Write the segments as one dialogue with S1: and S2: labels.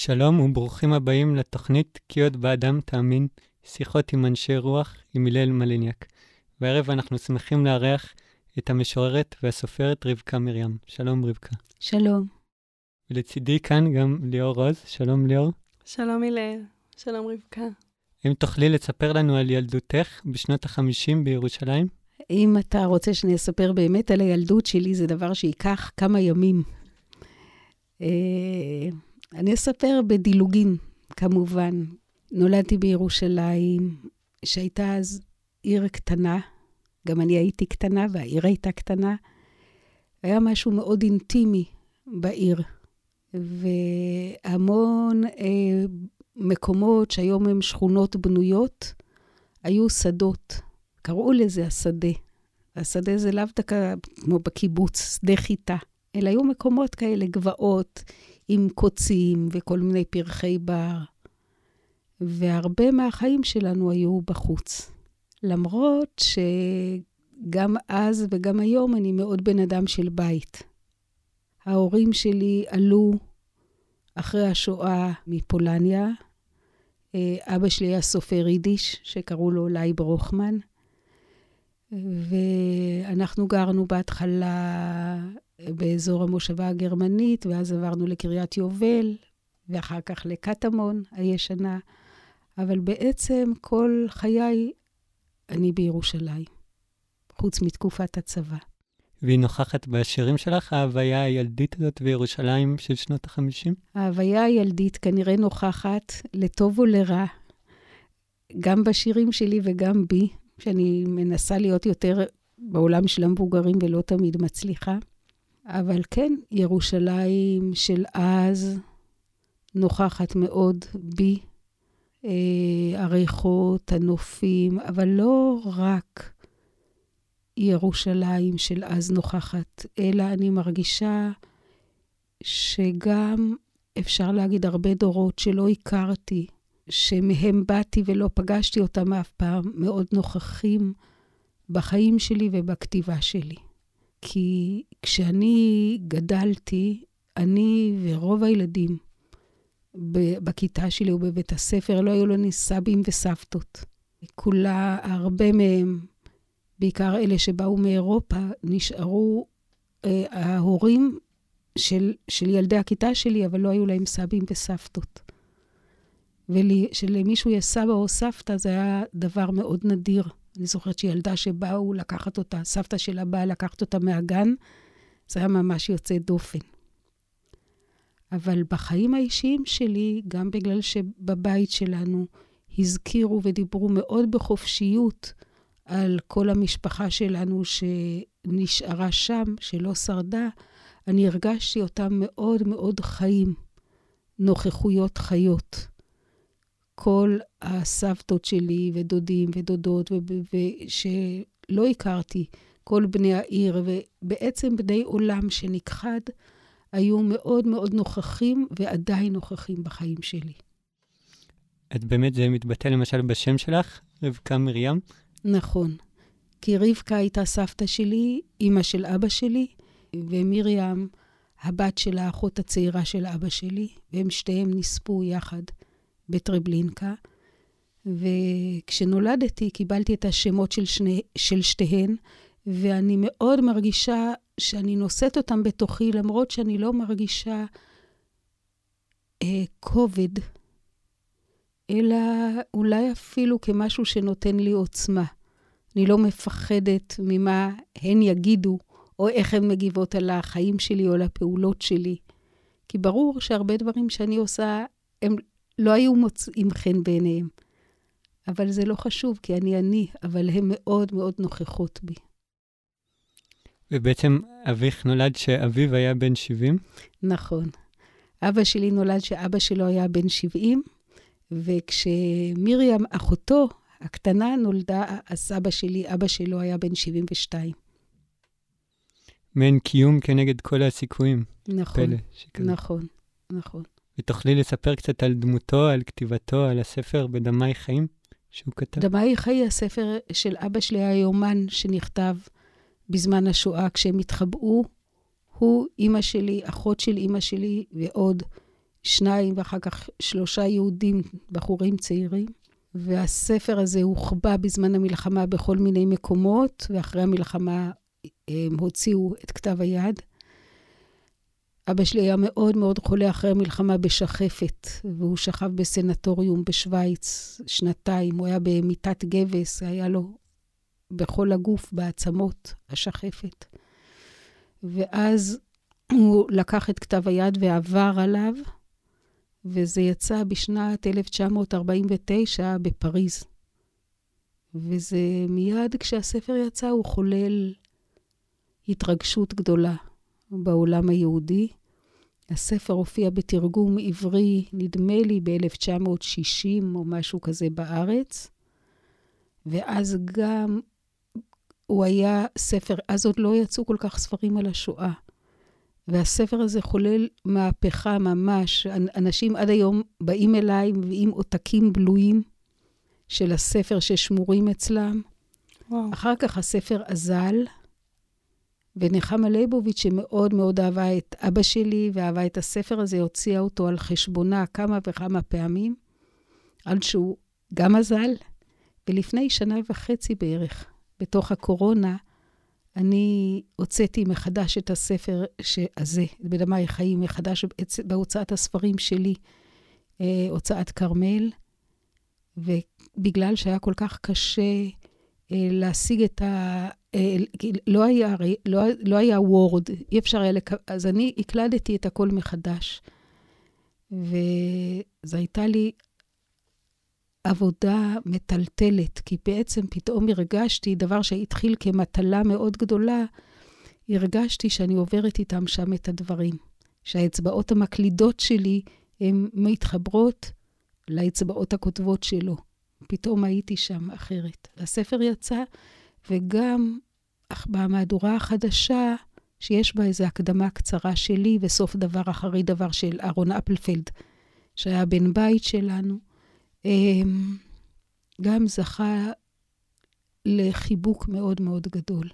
S1: שלום וברוכים הבאים לתוכנית "כי עוד באדם תאמין", שיחות עם אנשי רוח עם הלל מליניאק. בערב אנחנו שמחים לארח את המשוררת והסופרת רבקה מרים. שלום רבקה.
S2: שלום.
S1: ולצידי כאן גם ליאור רוז. שלום ליאור.
S3: שלום הלל. שלום רבקה.
S1: האם תוכלי לספר לנו על ילדותך בשנות ה-50 בירושלים?
S2: אם אתה רוצה שאני אספר באמת על הילדות שלי, זה דבר שייקח כמה ימים. אני אספר בדילוגים, כמובן. נולדתי בירושלים, שהייתה אז עיר קטנה, גם אני הייתי קטנה והעיר הייתה קטנה. היה משהו מאוד אינטימי בעיר, והמון אה, מקומות שהיום הם שכונות בנויות, היו שדות. קראו לזה השדה. השדה זה לאו דווקא כמו בקיבוץ, שדה חיטה, אלא היו מקומות כאלה, גבעות, עם קוצים וכל מיני פרחי בר. והרבה מהחיים שלנו היו בחוץ. למרות שגם אז וגם היום אני מאוד בן אדם של בית. ההורים שלי עלו אחרי השואה מפולניה. אה, אבא שלי היה סופר יידיש, שקראו לו לי ברוכמן. ואנחנו גרנו בהתחלה באזור המושבה הגרמנית, ואז עברנו לקריית יובל, ואחר כך לקטמון הישנה. אבל בעצם כל חיי אני בירושלים, חוץ מתקופת הצבא.
S1: והיא נוכחת בשירים שלך, ההוויה הילדית הזאת בירושלים של שנות ה-50?
S2: ההוויה הילדית כנראה נוכחת, לטוב ולרע, גם בשירים שלי וגם בי, שאני מנסה להיות יותר בעולם של המבוגרים ולא תמיד מצליחה. אבל כן, ירושלים של אז נוכחת מאוד בי, אה, הריחות, הנופים, אבל לא רק ירושלים של אז נוכחת, אלא אני מרגישה שגם אפשר להגיד הרבה דורות שלא הכרתי, שמהם באתי ולא פגשתי אותם אף פעם, מאוד נוכחים בחיים שלי ובכתיבה שלי. כי כשאני גדלתי, אני ורוב הילדים בכיתה שלי ובבית הספר, לא היו לנו סבים וסבתות. כולה, הרבה מהם, בעיקר אלה שבאו מאירופה, נשארו אה, ההורים של, של ילדי הכיתה שלי, אבל לא היו להם סבים וסבתות. ושלמישהו יש סבא או סבתא זה היה דבר מאוד נדיר. אני זוכרת שילדה שבאו לקחת אותה, סבתא שלה באה לקחת אותה מהגן, זה היה ממש יוצא דופן. אבל בחיים האישיים שלי, גם בגלל שבבית שלנו הזכירו ודיברו מאוד בחופשיות על כל המשפחה שלנו שנשארה שם, שלא שרדה, אני הרגשתי אותם מאוד מאוד חיים, נוכחויות חיות. כל הסבתות שלי ודודים ודודות, ושלא הכרתי, כל בני העיר, ובעצם בני עולם שנכחד, היו מאוד מאוד נוכחים ועדיין נוכחים בחיים שלי.
S1: את באמת, זה מתבטא למשל בשם שלך, רבקה מרים?
S2: נכון. כי רבקה הייתה סבתא שלי, אימא של אבא שלי, ומרים, הבת של האחות הצעירה של אבא שלי, והם שתיהם נספו יחד בטרבלינקה. וכשנולדתי קיבלתי את השמות של, שני, של שתיהן, ואני מאוד מרגישה שאני נושאת אותם בתוכי, למרות שאני לא מרגישה אה, כובד, אלא אולי אפילו כמשהו שנותן לי עוצמה. אני לא מפחדת ממה הן יגידו, או איך הן מגיבות על החיים שלי או על הפעולות שלי. כי ברור שהרבה דברים שאני עושה, הם לא היו מוצאים חן בעיניהם. אבל זה לא חשוב, כי אני אני, אבל הן מאוד מאוד נוכחות בי.
S1: ובעצם אביך נולד שאביו היה בן 70?
S2: נכון. אבא שלי נולד שאבא שלו היה בן 70, וכשמרים, אחותו הקטנה, נולדה, הסבא שלי, אבא שלו היה בן 72.
S1: מעין קיום כנגד כל הסיכויים.
S2: נכון, פלא, שכזה. נכון, נכון.
S1: ותוכלי לספר קצת על דמותו, על כתיבתו, על הספר בדמי חיים שהוא כתב?
S2: דמי חיים, הספר של אבא שלי, היומן שנכתב בזמן השואה, כשהם התחבאו, הוא, אימא שלי, אחות של אימא שלי ועוד שניים ואחר כך שלושה יהודים, בחורים צעירים. והספר הזה הוחבא בזמן המלחמה בכל מיני מקומות, ואחרי המלחמה הם הוציאו את כתב היד. אבא שלי היה מאוד מאוד חולה אחרי המלחמה בשחפת, והוא שכב בסנטוריום בשוויץ שנתיים. הוא היה במיטת גבס, היה לו בכל הגוף, בעצמות, השחפת. ואז הוא לקח את כתב היד ועבר עליו, וזה יצא בשנת 1949 בפריז. וזה מיד כשהספר יצא, הוא חולל התרגשות גדולה בעולם היהודי. הספר הופיע בתרגום עברי, נדמה לי, ב-1960 או משהו כזה בארץ. ואז גם הוא היה ספר, אז עוד לא יצאו כל כך ספרים על השואה. והספר הזה חולל מהפכה ממש. אנשים עד היום באים אליי, מביאים עותקים בלויים של הספר ששמורים אצלם. וואו. אחר כך הספר אזל, ונחמה ליבוביץ', שמאוד מאוד אהבה את אבא שלי ואהבה את הספר הזה, הוציאה אותו על חשבונה כמה וכמה פעמים, עד שהוא גם אזל. ולפני שנה וחצי בערך, בתוך הקורונה, אני הוצאתי מחדש את הספר הזה, בדמי חיים, מחדש בהוצאת הספרים שלי, אה, הוצאת כרמל, ובגלל שהיה כל כך קשה אה, להשיג את ה... אה, לא היה, לא, לא היה וורד, אי אפשר היה לק... אז אני הקלדתי את הכל מחדש. וזו הייתה לי עבודה מטלטלת, כי בעצם פתאום הרגשתי, דבר שהתחיל כמטלה מאוד גדולה, הרגשתי שאני עוברת איתם שם את הדברים. שהאצבעות המקלידות שלי הן מתחברות לאצבעות הכותבות שלו. פתאום הייתי שם אחרת. הספר יצא, וגם במהדורה החדשה, שיש בה איזו הקדמה קצרה שלי וסוף דבר אחרי דבר של אהרון אפלפלד, שהיה בן בית שלנו, אמ, גם זכה לחיבוק מאוד מאוד גדול.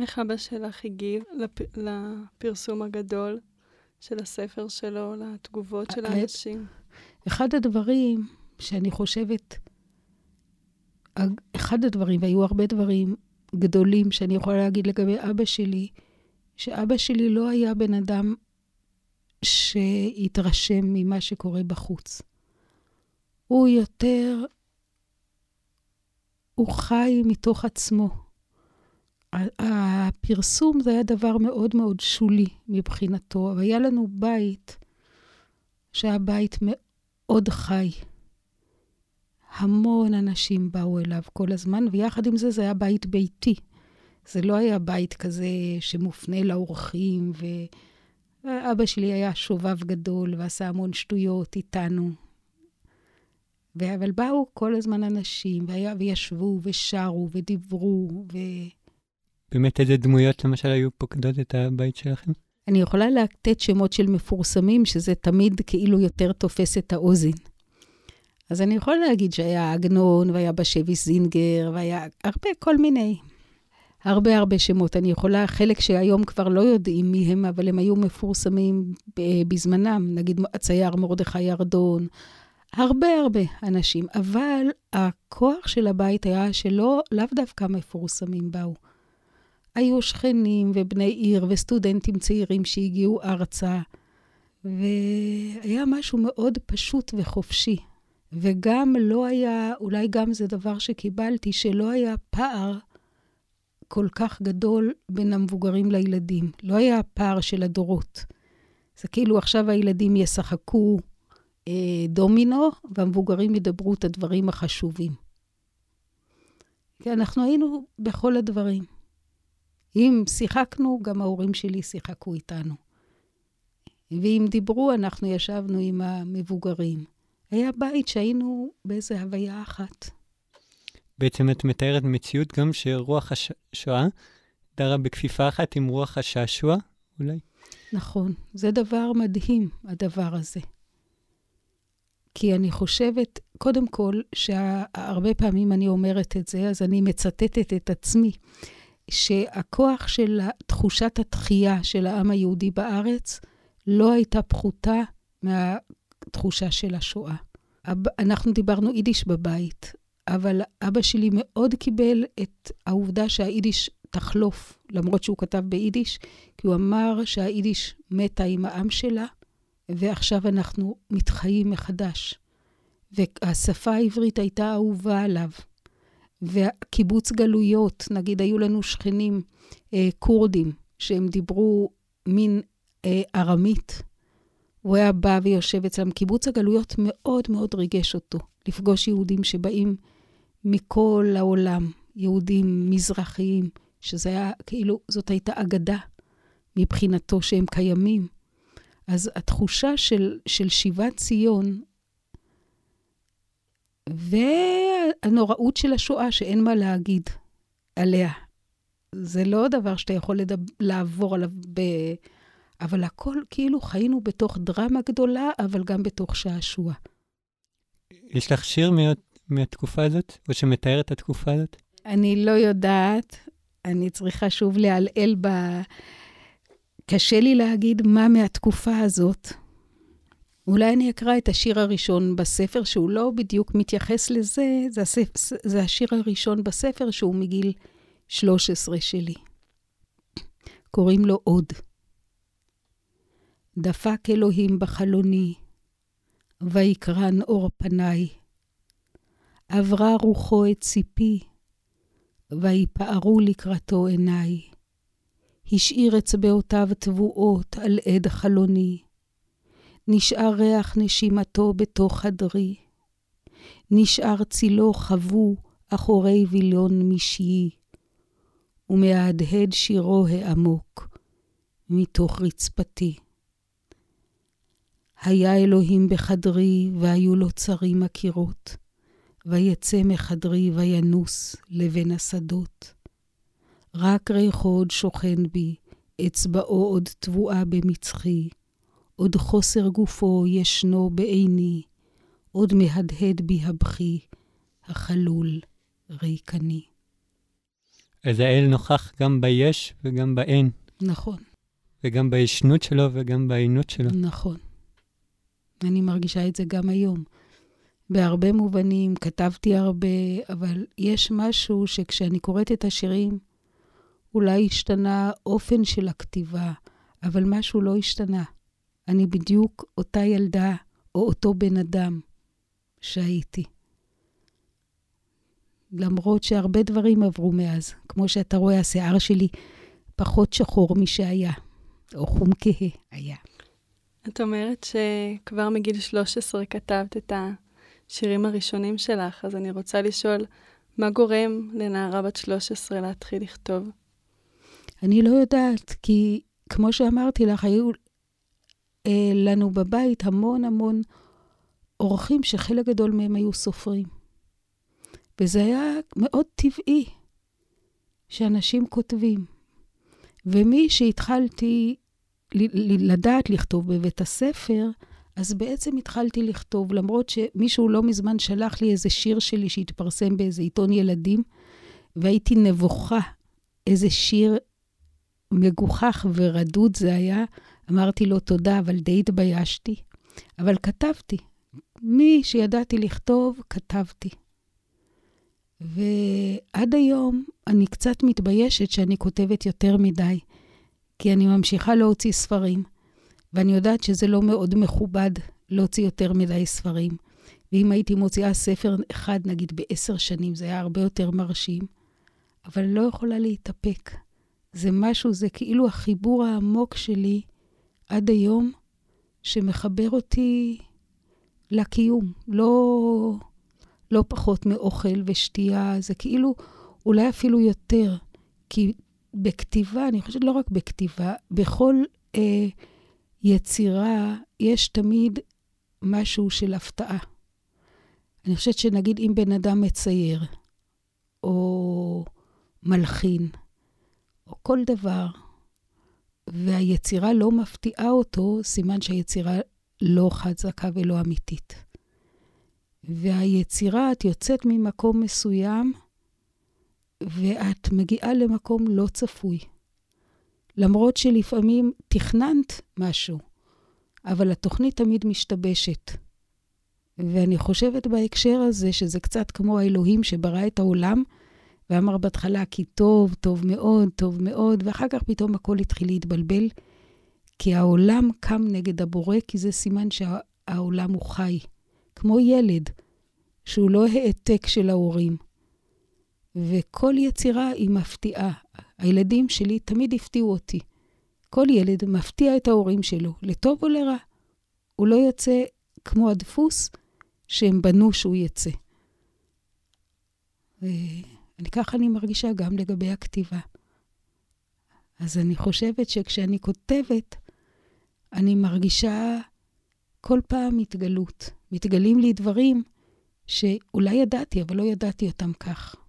S3: איך אבא שלך הגיב לפ... לפרסום הגדול של הספר שלו, לתגובות של האנשים?
S2: אחד הדברים שאני חושבת, אחד הדברים, והיו הרבה דברים גדולים שאני יכולה להגיד לגבי אבא שלי, שאבא שלי לא היה בן אדם שהתרשם ממה שקורה בחוץ. הוא יותר, הוא חי מתוך עצמו. הפרסום זה היה דבר מאוד מאוד שולי מבחינתו, אבל היה לנו בית שהיה בית מאוד חי. המון אנשים באו אליו כל הזמן, ויחד עם זה, זה היה בית ביתי. זה לא היה בית כזה שמופנה לאורחים, ואבא שלי היה שובב גדול ועשה המון שטויות איתנו. ו... אבל באו כל הזמן אנשים, והיה, וישבו ושרו ודיברו, ו...
S1: באמת איזה דמויות למשל היו פוקדות את הבית שלכם?
S2: אני יכולה לתת שמות של מפורסמים, שזה תמיד כאילו יותר תופס את האוזן. אז אני יכולה להגיד שהיה עגנון, והיה בשבי זינגר, והיה הרבה, כל מיני. הרבה הרבה שמות. אני יכולה, חלק שהיום כבר לא יודעים מי הם, אבל הם היו מפורסמים בזמנם, נגיד הצייר מרדכי ירדון, הרבה הרבה אנשים. אבל הכוח של הבית היה שלא, לאו דווקא מפורסמים באו. היו שכנים ובני עיר וסטודנטים צעירים שהגיעו ארצה, והיה משהו מאוד פשוט וחופשי. וגם לא היה, אולי גם זה דבר שקיבלתי, שלא היה פער כל כך גדול בין המבוגרים לילדים. לא היה פער של הדורות. זה כאילו עכשיו הילדים ישחקו אה, דומינו, והמבוגרים ידברו את הדברים החשובים. כי אנחנו היינו בכל הדברים. אם שיחקנו, גם ההורים שלי שיחקו איתנו. ואם דיברו, אנחנו ישבנו עם המבוגרים. היה בית שהיינו באיזו הוויה אחת.
S1: בעצם את מתארת מציאות גם שרוח השואה דרה בכפיפה אחת עם רוח השעשוע, אולי?
S2: נכון. זה דבר מדהים, הדבר הזה. כי אני חושבת, קודם כל, שהרבה פעמים אני אומרת את זה, אז אני מצטטת את עצמי, שהכוח של תחושת התחייה של העם היהודי בארץ לא הייתה פחותה מהתחושה של השואה. אנחנו דיברנו יידיש בבית, אבל אבא שלי מאוד קיבל את העובדה שהיידיש תחלוף, למרות שהוא כתב ביידיש, כי הוא אמר שהיידיש מתה עם העם שלה, ועכשיו אנחנו מתחיים מחדש. והשפה העברית הייתה אהובה עליו. וקיבוץ גלויות, נגיד היו לנו שכנים אה, כורדים, שהם דיברו מין אה, ארמית. הוא היה בא ויושב אצלם. קיבוץ הגלויות מאוד מאוד ריגש אותו, לפגוש יהודים שבאים מכל העולם, יהודים מזרחיים, שזה היה, כאילו, זאת הייתה אגדה מבחינתו שהם קיימים. אז התחושה של, של שיבת ציון והנוראות של השואה, שאין מה להגיד עליה. זה לא דבר שאתה יכול לדב... לעבור עליו ב... אבל הכל, כאילו חיינו בתוך דרמה גדולה, אבל גם בתוך שעשוע.
S1: יש לך שיר מה... מהתקופה הזאת, או שמתאר את התקופה הזאת?
S2: אני לא יודעת. אני צריכה שוב לעלעל ב... קשה לי להגיד מה מהתקופה הזאת. אולי אני אקרא את השיר הראשון בספר, שהוא לא בדיוק מתייחס לזה, זה, הספר, זה השיר הראשון בספר שהוא מגיל 13 שלי. קוראים לו עוד. דפק אלוהים בחלוני, ויקרן אור פניי. עברה רוחו את ציפי, ויפערו לקראתו עיניי. השאיר אצבעותיו טבועות על עד חלוני. נשאר ריח נשימתו בתוך חדרי. נשאר צילו חבו אחורי וילון משי, ומהדהד שירו העמוק מתוך רצפתי. היה אלוהים בחדרי, והיו לו צרים הקירות, ויצא מחדרי וינוס לבין השדות. רק ריחו עוד שוכן בי, אצבעו עוד טבועה במצחי, עוד חוסר גופו ישנו בעיני, עוד מהדהד בי הבכי, החלול, ריקני.
S1: אז האל נוכח גם ביש וגם באין.
S2: נכון.
S1: וגם בישנות שלו וגם בעינות שלו.
S2: נכון. אני מרגישה את זה גם היום. בהרבה מובנים, כתבתי הרבה, אבל יש משהו שכשאני קוראת את השירים, אולי השתנה אופן של הכתיבה, אבל משהו לא השתנה. אני בדיוק אותה ילדה או אותו בן אדם שהייתי. למרות שהרבה דברים עברו מאז. כמו שאתה רואה, השיער שלי פחות שחור משהיה, או חום כהה היה.
S3: את אומרת שכבר מגיל 13 כתבת את השירים הראשונים שלך, אז אני רוצה לשאול, מה גורם לנערה בת 13 להתחיל לכתוב?
S2: אני לא יודעת, כי כמו שאמרתי לך, היו אה, לנו בבית המון המון אורחים שחלק גדול מהם היו סופרים. וזה היה מאוד טבעי שאנשים כותבים. ומי שהתחלתי לדעת לכתוב בבית הספר, אז בעצם התחלתי לכתוב, למרות שמישהו לא מזמן שלח לי איזה שיר שלי שהתפרסם באיזה עיתון ילדים, והייתי נבוכה איזה שיר מגוחך ורדוד זה היה. אמרתי לו תודה, אבל די התביישתי. אבל כתבתי. מי שידעתי לכתוב, כתבתי. ועד היום אני קצת מתביישת שאני כותבת יותר מדי, כי אני ממשיכה להוציא ספרים, ואני יודעת שזה לא מאוד מכובד להוציא יותר מדי ספרים. ואם הייתי מוציאה ספר אחד, נגיד בעשר שנים, זה היה הרבה יותר מרשים, אבל לא יכולה להתאפק. זה משהו, זה כאילו החיבור העמוק שלי עד היום, שמחבר אותי לקיום. לא, לא פחות מאוכל ושתייה, זה כאילו, אולי אפילו יותר. כי בכתיבה, אני חושבת לא רק בכתיבה, בכל אה, יצירה יש תמיד משהו של הפתעה. אני חושבת שנגיד אם בן אדם מצייר, או מלחין, או כל דבר, והיצירה לא מפתיעה אותו, סימן שהיצירה לא חזקה ולא אמיתית. והיצירה, את יוצאת ממקום מסוים, ואת מגיעה למקום לא צפוי. למרות שלפעמים תכננת משהו, אבל התוכנית תמיד משתבשת. ואני חושבת בהקשר הזה שזה קצת כמו האלוהים שברא את העולם, ואמר בהתחלה כי טוב, טוב מאוד, טוב מאוד, ואחר כך פתאום הכל התחיל להתבלבל, כי העולם קם נגד הבורא, כי זה סימן שהעולם הוא חי. כמו ילד, שהוא לא העתק של ההורים. וכל יצירה היא מפתיעה. הילדים שלי תמיד הפתיעו אותי. כל ילד מפתיע את ההורים שלו, לטוב או לרע. הוא לא יוצא כמו הדפוס שהם בנו שהוא יצא. וככה אני מרגישה גם לגבי הכתיבה. אז אני חושבת שכשאני כותבת, אני מרגישה כל פעם התגלות. מתגלים לי דברים שאולי ידעתי, אבל לא ידעתי אותם כך.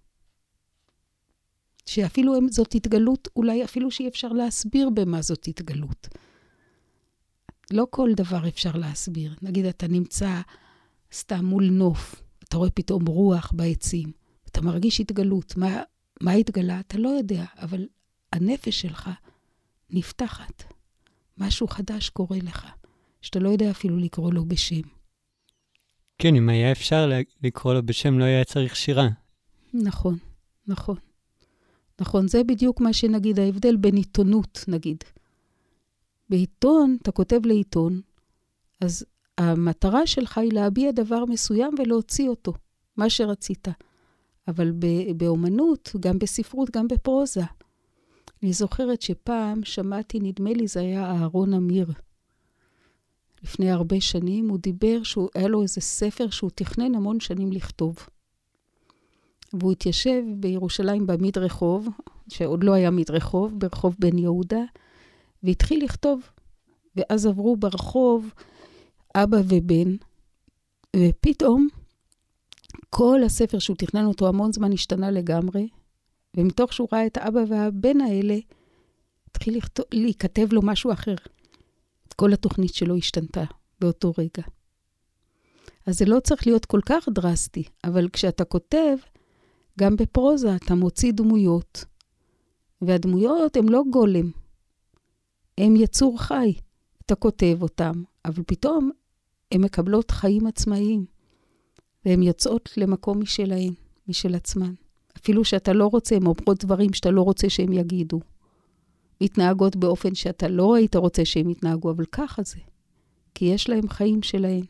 S2: שאפילו הם, זאת התגלות, אולי אפילו שאי אפשר להסביר במה זאת התגלות. לא כל דבר אפשר להסביר. נגיד, אתה נמצא סתם מול נוף, אתה רואה פתאום רוח בעצים, אתה מרגיש התגלות. מה, מה התגלה? אתה לא יודע, אבל הנפש שלך נפתחת. משהו חדש קורה לך, שאתה לא יודע אפילו לקרוא לו בשם.
S1: כן, אם היה אפשר לקרוא לו בשם, לא היה צריך שירה.
S2: נכון, נכון. נכון, זה בדיוק מה שנגיד, ההבדל בין עיתונות, נגיד. בעיתון, אתה כותב לעיתון, אז המטרה שלך היא להביע דבר מסוים ולהוציא אותו, מה שרצית. אבל באומנות, גם בספרות, גם בפרוזה. אני זוכרת שפעם שמעתי, נדמה לי זה היה אהרון אמיר. לפני הרבה שנים, הוא דיבר שהיה לו איזה ספר שהוא תכנן המון שנים לכתוב. והוא התיישב בירושלים במדרחוב, שעוד לא היה מדרחוב, ברחוב בן יהודה, והתחיל לכתוב. ואז עברו ברחוב אבא ובן, ופתאום כל הספר שהוא תכנן אותו המון זמן השתנה לגמרי, ומתוך שהוא ראה את האבא והבן האלה, התחיל להיכתב לו משהו אחר. כל התוכנית שלו השתנתה באותו רגע. אז זה לא צריך להיות כל כך דרסטי, אבל כשאתה כותב, גם בפרוזה אתה מוציא דמויות, והדמויות הן לא גולם, הן יצור חי. אתה כותב אותם, אבל פתאום הן מקבלות חיים עצמאיים, והן יוצאות למקום משלהן, משל עצמן. אפילו שאתה לא רוצה, הן אומרות דברים שאתה לא רוצה שהם יגידו. מתנהגות באופן שאתה לא היית רוצה שהם יתנהגו, אבל ככה זה. כי יש להם חיים שלהם.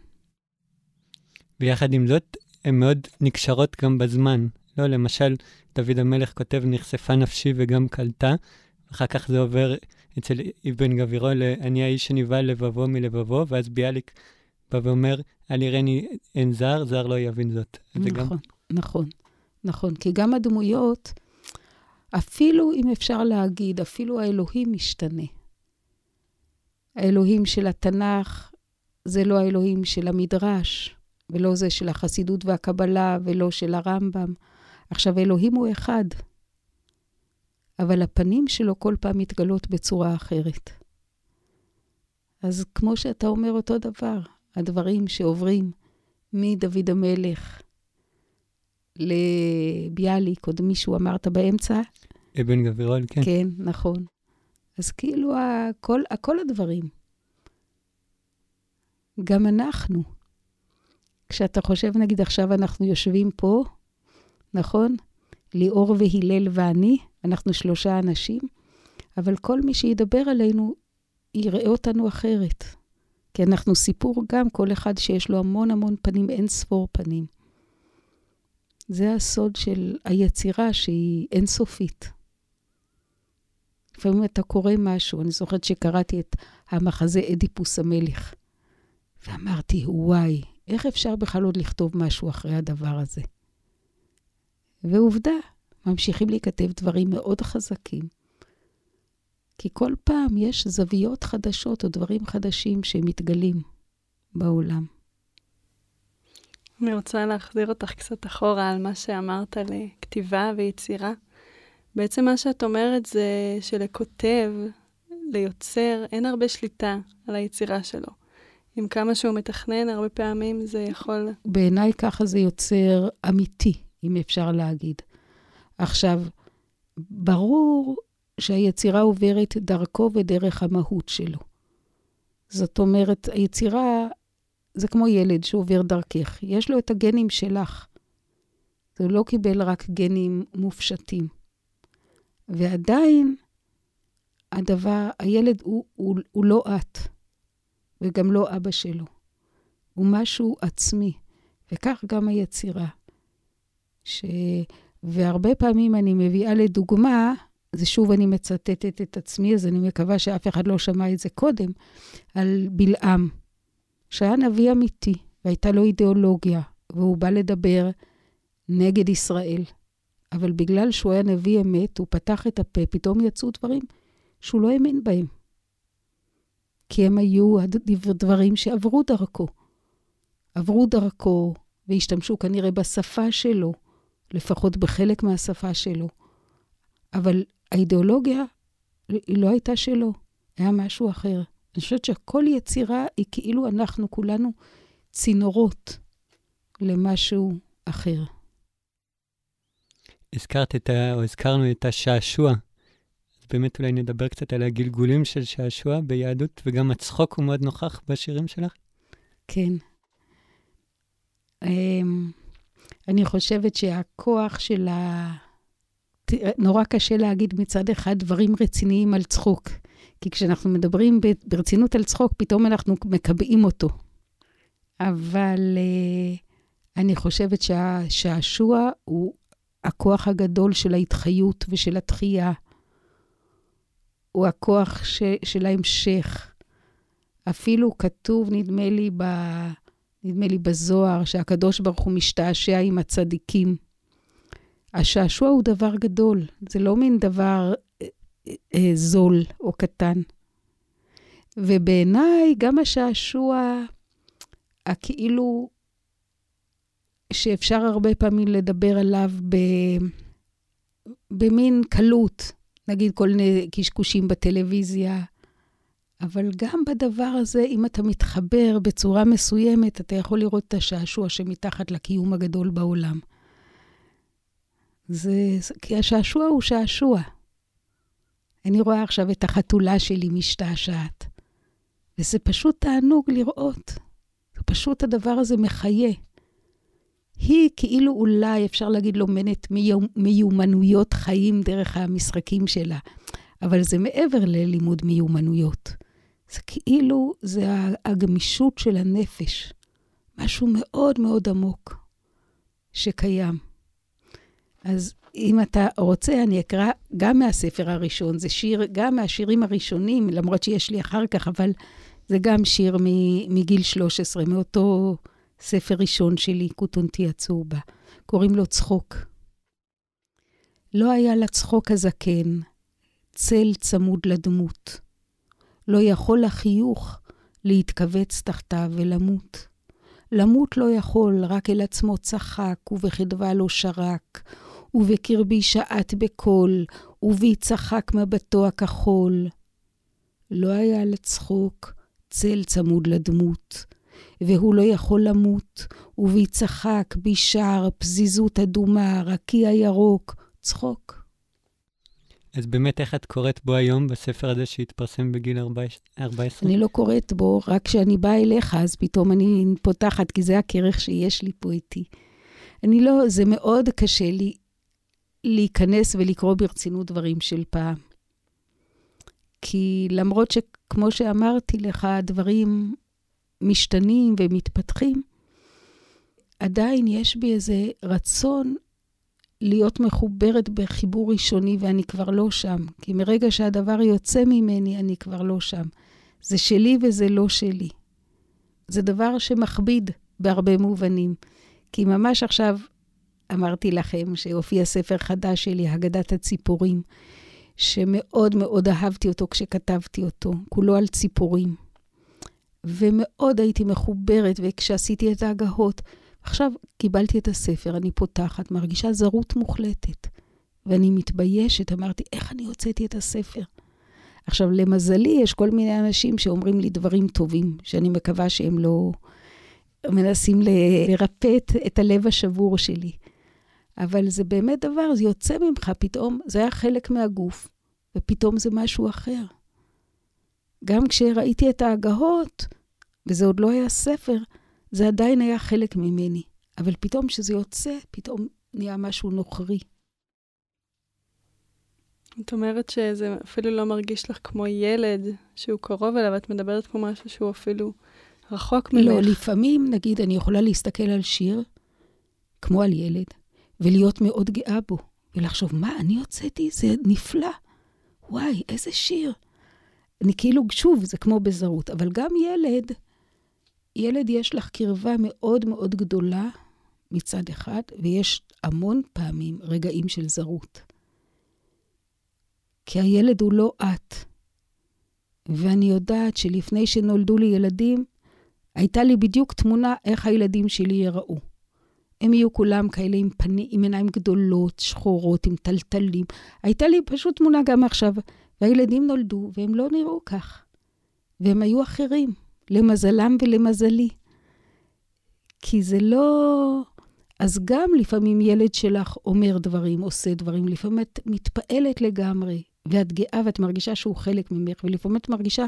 S1: ויחד עם זאת, הן מאוד נקשרות גם בזמן. לא, למשל, דוד המלך כותב, נחשפה נפשי וגם קלטה, אחר כך זה עובר אצל אבן גבירו, אני האיש שנבהל לבבו מלבבו, ואז ביאליק בא ואומר, אל יראני אין זר, זר לא יבין זאת.
S2: נכון, גם... נכון, נכון. כי גם הדמויות, אפילו אם אפשר להגיד, אפילו האלוהים משתנה. האלוהים של התנ"ך זה לא האלוהים של המדרש, ולא זה של החסידות והקבלה, ולא של הרמב"ם. עכשיו, אלוהים הוא אחד, אבל הפנים שלו כל פעם מתגלות בצורה אחרת. אז כמו שאתה אומר אותו דבר, הדברים שעוברים מדוד המלך לביאליק, עוד מישהו אמרת באמצע?
S1: אבן גבירול, כן.
S2: כן, נכון. אז כאילו, הכל, הכל הדברים. גם אנחנו. כשאתה חושב, נגיד, עכשיו אנחנו יושבים פה, נכון? ליאור והלל ואני, אנחנו שלושה אנשים, אבל כל מי שידבר עלינו יראה אותנו אחרת. כי אנחנו סיפור גם, כל אחד שיש לו המון המון פנים, אין ספור פנים. זה הסוד של היצירה שהיא אינסופית. לפעמים אתה קורא משהו, אני זוכרת שקראתי את המחזה אדיפוס המלך, ואמרתי, וואי, איך אפשר בכלל עוד לכתוב משהו אחרי הדבר הזה? ועובדה, ממשיכים להיכתב דברים מאוד חזקים. כי כל פעם יש זוויות חדשות או דברים חדשים שמתגלים בעולם.
S3: אני רוצה להחזיר אותך קצת אחורה על מה שאמרת על כתיבה ויצירה. בעצם מה שאת אומרת זה שלכותב, ליוצר, אין הרבה שליטה על היצירה שלו. עם כמה שהוא מתכנן, הרבה פעמים זה יכול...
S2: בעיניי ככה זה יוצר אמיתי, אם אפשר להגיד. עכשיו, ברור שהיצירה עוברת דרכו ודרך המהות שלו. זאת אומרת, היצירה זה כמו ילד שעובר דרכך. יש לו את הגנים שלך. זה לא קיבל רק גנים מופשטים. ועדיין, הדבר, הילד הוא, הוא, הוא לא את, וגם לא אבא שלו. הוא משהו עצמי, וכך גם היצירה. ש... והרבה פעמים אני מביאה לדוגמה, זה שוב אני מצטטת את עצמי, אז אני מקווה שאף אחד לא שמע את זה קודם, על בלעם, שהיה נביא אמיתי, והייתה לו אידיאולוגיה, והוא בא לדבר נגד ישראל. אבל בגלל שהוא היה נביא אמת, הוא פתח את הפה, פתאום יצאו דברים שהוא לא האמין בהם. כי הם היו דברים שעברו דרכו. עברו דרכו והשתמשו כנראה בשפה שלו, לפחות בחלק מהשפה שלו. אבל האידיאולוגיה היא לא הייתה שלו, היה משהו אחר. אני חושבת שכל יצירה היא כאילו אנחנו כולנו צינורות למשהו אחר.
S1: הזכרת את ה... או הזכרנו את השעשוע. אז באמת אולי נדבר קצת על הגלגולים של שעשוע ביהדות, וגם הצחוק הוא מאוד נוכח בשירים שלך.
S2: כן. אמ, אני חושבת שהכוח של ה... נורא קשה להגיד מצד אחד דברים רציניים על צחוק. כי כשאנחנו מדברים ברצינות על צחוק, פתאום אנחנו מקבעים אותו. אבל uh, אני חושבת שהשעשוע הוא הכוח הגדול של ההתחיות ושל התחייה. הוא הכוח ש, של ההמשך. אפילו כתוב, נדמה לי, ב, נדמה לי בזוהר, שהקדוש ברוך הוא משתעשע עם הצדיקים. השעשוע הוא דבר גדול, זה לא מין דבר אה, אה, זול או קטן. ובעיניי, גם השעשוע, הכאילו, שאפשר הרבה פעמים לדבר עליו ב, במין קלות, נגיד כל מיני קשקושים בטלוויזיה, אבל גם בדבר הזה, אם אתה מתחבר בצורה מסוימת, אתה יכול לראות את השעשוע שמתחת לקיום הגדול בעולם. זה, כי השעשוע הוא שעשוע. אני רואה עכשיו את החתולה שלי משתעשעת, וזה פשוט תענוג לראות. זה פשוט הדבר הזה מחיה. היא כאילו אולי, אפשר להגיד, לומדת מיומנויות חיים דרך המשחקים שלה, אבל זה מעבר ללימוד מיומנויות. זה כאילו, זה הגמישות של הנפש, משהו מאוד מאוד עמוק שקיים. אז אם אתה רוצה, אני אקרא גם מהספר הראשון. זה שיר, גם מהשירים הראשונים, למרות שיש לי אחר כך, אבל זה גם שיר מגיל 13, מאותו ספר ראשון שלי, כותונתי הצהובה. קוראים לו צחוק. לא היה לצחוק הזקן, צל צמוד לדמות. לא יכול החיוך להתכווץ תחתיו ולמות. למות לא יכול, רק אל עצמו צחק, ובחדווה לא שרק, ובקרבי שעט בקול, ובי צחק מבטו הכחול. לא היה לצחוק צל צמוד לדמות, והוא לא יכול למות, ובי צחק, בי שער, פזיזות אדומה, רקיע ירוק, צחוק.
S1: אז באמת, איך את קוראת בו היום, בספר הזה שהתפרסם בגיל 14?
S2: אני לא קוראת בו, רק כשאני באה אליך, אז פתאום אני פותחת, כי זה הכרך שיש לי פה איתי. אני לא, זה מאוד קשה לי להיכנס ולקרוא ברצינות דברים של פעם. כי למרות שכמו שאמרתי לך, הדברים משתנים ומתפתחים, עדיין יש בי איזה רצון להיות מחוברת בחיבור ראשוני, ואני כבר לא שם. כי מרגע שהדבר יוצא ממני, אני כבר לא שם. זה שלי וזה לא שלי. זה דבר שמכביד בהרבה מובנים. כי ממש עכשיו אמרתי לכם שהופיע ספר חדש שלי, הגדת הציפורים, שמאוד מאוד אהבתי אותו כשכתבתי אותו, כולו על ציפורים. ומאוד הייתי מחוברת, וכשעשיתי את ההגהות, עכשיו קיבלתי את הספר, אני פותחת, מרגישה זרות מוחלטת. ואני מתביישת, אמרתי, איך אני הוצאתי את הספר? עכשיו, למזלי, יש כל מיני אנשים שאומרים לי דברים טובים, שאני מקווה שהם לא מנסים לרפא את הלב השבור שלי. אבל זה באמת דבר, זה יוצא ממך פתאום, זה היה חלק מהגוף, ופתאום זה משהו אחר. גם כשראיתי את ההגהות, וזה עוד לא היה ספר, זה עדיין היה חלק ממני. אבל פתאום כשזה יוצא, פתאום נהיה משהו נוכרי.
S3: את אומרת שזה אפילו לא מרגיש לך כמו ילד שהוא קרוב אליו, את מדברת כמו משהו שהוא אפילו רחוק ממך.
S2: לא, לפעמים, נגיד, אני יכולה להסתכל על שיר, כמו על ילד, ולהיות מאוד גאה בו, ולחשוב, מה, אני הוצאתי? זה נפלא. וואי, איזה שיר. אני כאילו, שוב, זה כמו בזרות, אבל גם ילד, ילד יש לך קרבה מאוד מאוד גדולה מצד אחד, ויש המון פעמים רגעים של זרות. כי הילד הוא לא את. ואני יודעת שלפני שנולדו לי ילדים, הייתה לי בדיוק תמונה איך הילדים שלי ייראו. הם יהיו כולם כאלה עם פנים, עם עיניים גדולות, שחורות, עם טלטלים. הייתה לי פשוט תמונה גם עכשיו, והילדים נולדו, והם לא נראו כך. והם היו אחרים, למזלם ולמזלי. כי זה לא... אז גם לפעמים ילד שלך אומר דברים, עושה דברים, לפעמים את מתפעלת לגמרי, ואת גאה ואת מרגישה שהוא חלק ממך, ולפעמים את מרגישה,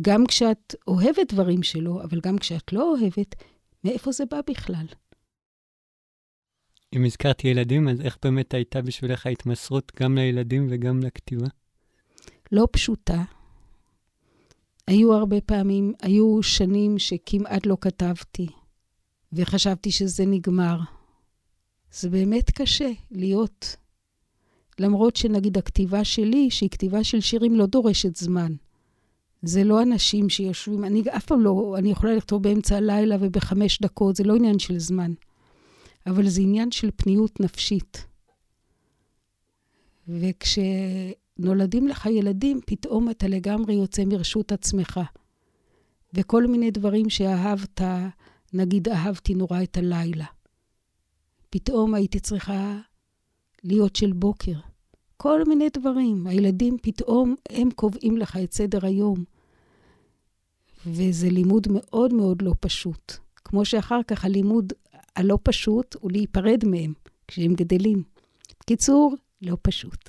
S2: גם כשאת אוהבת דברים שלו, אבל גם כשאת לא אוהבת, מאיפה זה בא בכלל?
S1: אם הזכרתי ילדים, אז איך באמת הייתה בשבילך ההתמסרות גם לילדים וגם לכתיבה?
S2: לא פשוטה. היו הרבה פעמים, היו שנים שכמעט לא כתבתי, וחשבתי שזה נגמר. זה באמת קשה להיות למרות שנגיד הכתיבה שלי, שהיא כתיבה של שירים, לא דורשת זמן. זה לא אנשים שיושבים, אני אף פעם לא, אני יכולה לכתוב באמצע הלילה ובחמש דקות, זה לא עניין של זמן. אבל זה עניין של פניות נפשית. וכשנולדים לך ילדים, פתאום אתה לגמרי יוצא מרשות עצמך. וכל מיני דברים שאהבת, נגיד אהבתי נורא את הלילה. פתאום הייתי צריכה להיות של בוקר. כל מיני דברים. הילדים פתאום, הם קובעים לך את סדר היום. וזה לימוד מאוד מאוד לא פשוט. כמו שאחר כך הלימוד הלא פשוט הוא להיפרד מהם כשהם גדלים. קיצור, לא פשוט.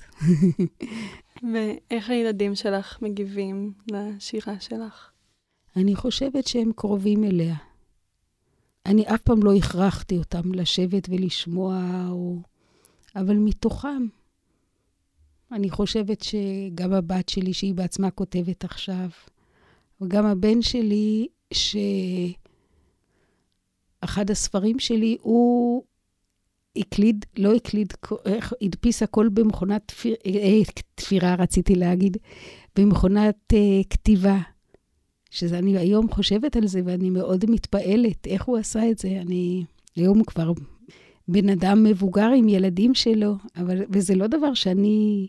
S3: ואיך הילדים שלך מגיבים לשירה שלך?
S2: אני חושבת שהם קרובים אליה. אני אף פעם לא הכרחתי אותם לשבת ולשמוע, או... אבל מתוכם, אני חושבת שגם הבת שלי, שהיא בעצמה כותבת עכשיו, וגם הבן שלי, שאחד הספרים שלי, הוא הקליד, לא הקליד, הדפיס הכל במכונת תפיר, אה, תפירה, רציתי להגיד, במכונת uh, כתיבה. שזה, אני היום חושבת על זה ואני מאוד מתפעלת איך הוא עשה את זה. אני, היום כבר בן אדם מבוגר עם ילדים שלו, אבל, וזה לא דבר שאני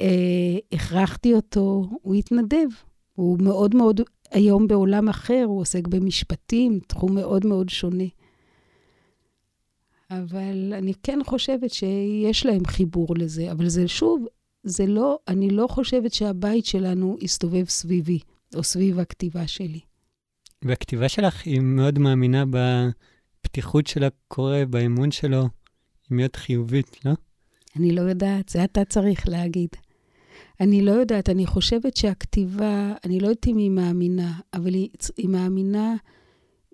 S2: אה, הכרחתי אותו, הוא התנדב. הוא מאוד מאוד היום בעולם אחר, הוא עוסק במשפטים, תחום מאוד מאוד שונה. אבל אני כן חושבת שיש להם חיבור לזה, אבל זה שוב, זה לא, אני לא חושבת שהבית שלנו יסתובב סביבי, או סביב הכתיבה שלי.
S1: והכתיבה שלך היא מאוד מאמינה בפתיחות של הקורא, באמון שלו, היא מאוד חיובית, לא?
S2: אני לא יודעת, זה אתה צריך להגיד. אני לא יודעת, אני חושבת שהכתיבה, אני לא יודעת אם היא מאמינה, אבל היא, היא מאמינה,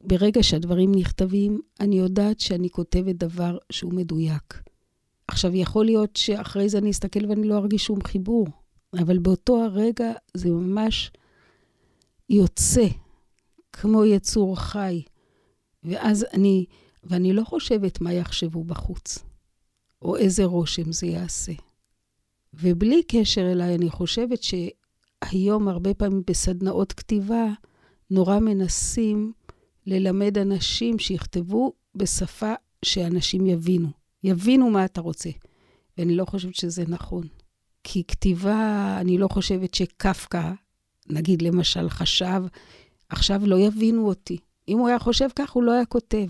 S2: ברגע שהדברים נכתבים, אני יודעת שאני כותבת דבר שהוא מדויק. עכשיו, יכול להיות שאחרי זה אני אסתכל ואני לא ארגיש שום חיבור, אבל באותו הרגע זה ממש יוצא כמו יצור חי. ואז אני, ואני לא חושבת מה יחשבו בחוץ, או איזה רושם זה יעשה. ובלי קשר אליי, אני חושבת שהיום, הרבה פעמים בסדנאות כתיבה, נורא מנסים ללמד אנשים שיכתבו בשפה שאנשים יבינו. יבינו מה אתה רוצה. ואני לא חושבת שזה נכון. כי כתיבה, אני לא חושבת שקפקא, נגיד למשל, חשב, עכשיו לא יבינו אותי. אם הוא היה חושב כך, הוא לא היה כותב.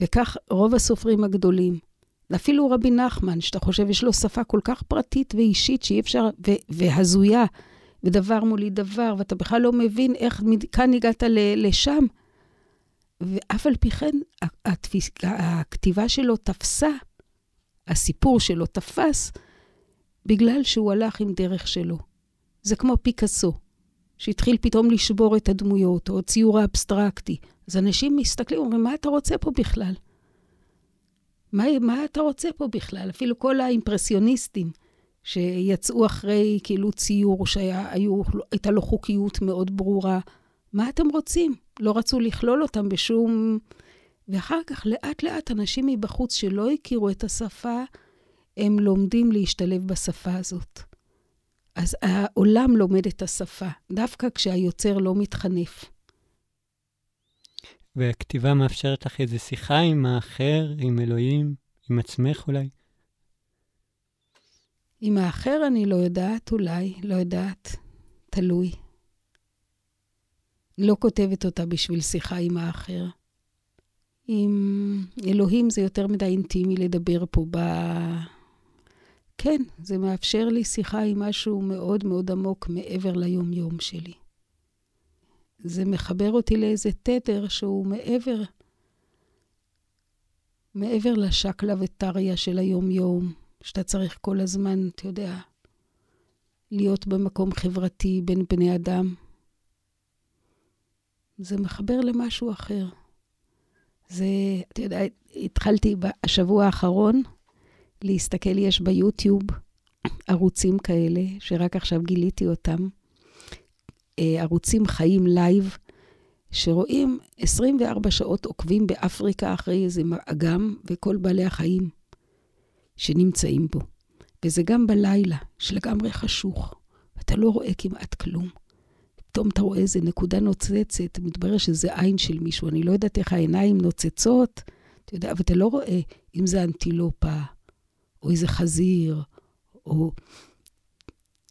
S2: וכך רוב הסופרים הגדולים. אפילו רבי נחמן, שאתה חושב, יש לו שפה כל כך פרטית ואישית שאי אפשר, והזויה, ודבר מולי דבר, ואתה בכלל לא מבין איך מכאן הגעת לשם. ואף על פי כן, התפיס, הכתיבה שלו תפסה, הסיפור שלו תפס, בגלל שהוא הלך עם דרך שלו. זה כמו פיקאסו. שהתחיל פתאום לשבור את הדמויות, או ציור האבסטרקטי. אז אנשים מסתכלים, אומרים, מה אתה רוצה פה בכלל? מה, מה אתה רוצה פה בכלל? אפילו כל האימפרסיוניסטים שיצאו אחרי כאילו ציור שהייתה לו חוקיות מאוד ברורה, מה אתם רוצים? לא רצו לכלול אותם בשום... ואחר כך, לאט-לאט, אנשים מבחוץ שלא הכירו את השפה, הם לומדים להשתלב בשפה הזאת. אז העולם לומד את השפה, דווקא כשהיוצר לא מתחנף.
S1: והכתיבה מאפשרת לך איזו שיחה עם האחר, עם אלוהים, עם עצמך אולי?
S2: עם האחר אני לא יודעת, אולי, לא יודעת, תלוי. לא כותבת אותה בשביל שיחה עם האחר. עם אלוהים זה יותר מדי אינטימי לדבר פה ב... כן, זה מאפשר לי שיחה עם משהו מאוד מאוד עמוק מעבר ליום-יום שלי. זה מחבר אותי לאיזה תדר שהוא מעבר, מעבר לשקלא וטריא של היום-יום, שאתה צריך כל הזמן, אתה יודע, להיות במקום חברתי בין בני אדם. זה מחבר למשהו אחר. זה, אתה יודע, התחלתי בשבוע האחרון להסתכל, יש ביוטיוב ערוצים כאלה, שרק עכשיו גיליתי אותם, אה, ערוצים חיים לייב, שרואים 24 שעות עוקבים באפריקה אחרי איזה אגם וכל בעלי החיים שנמצאים בו. וזה גם בלילה, שלגמרי חשוך, ואתה לא רואה כמעט כלום. פתאום אתה רואה איזה נקודה נוצצת, מתברר שזה עין של מישהו. אני לא יודעת איך העיניים נוצצות, אתה יודע, אבל אתה לא רואה אם זה אנטילופה, או איזה חזיר, או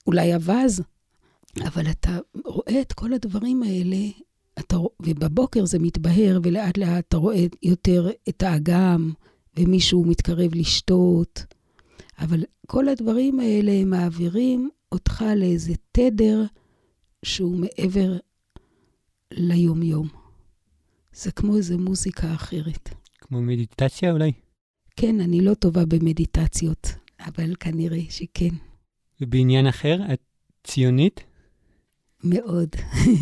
S2: אולי אווז, אבל אתה רואה את כל הדברים האלה, אתה, ובבוקר זה מתבהר, ולאט לאט אתה רואה יותר את האגם, ומישהו מתקרב לשתות. אבל כל הדברים האלה הם מעבירים אותך לאיזה תדר שהוא מעבר ליום-יום. זה כמו איזה מוזיקה אחרת.
S1: כמו מדיטציה אולי?
S2: כן, אני לא טובה במדיטציות, אבל כנראה שכן.
S1: ובעניין אחר, את ציונית?
S2: מאוד.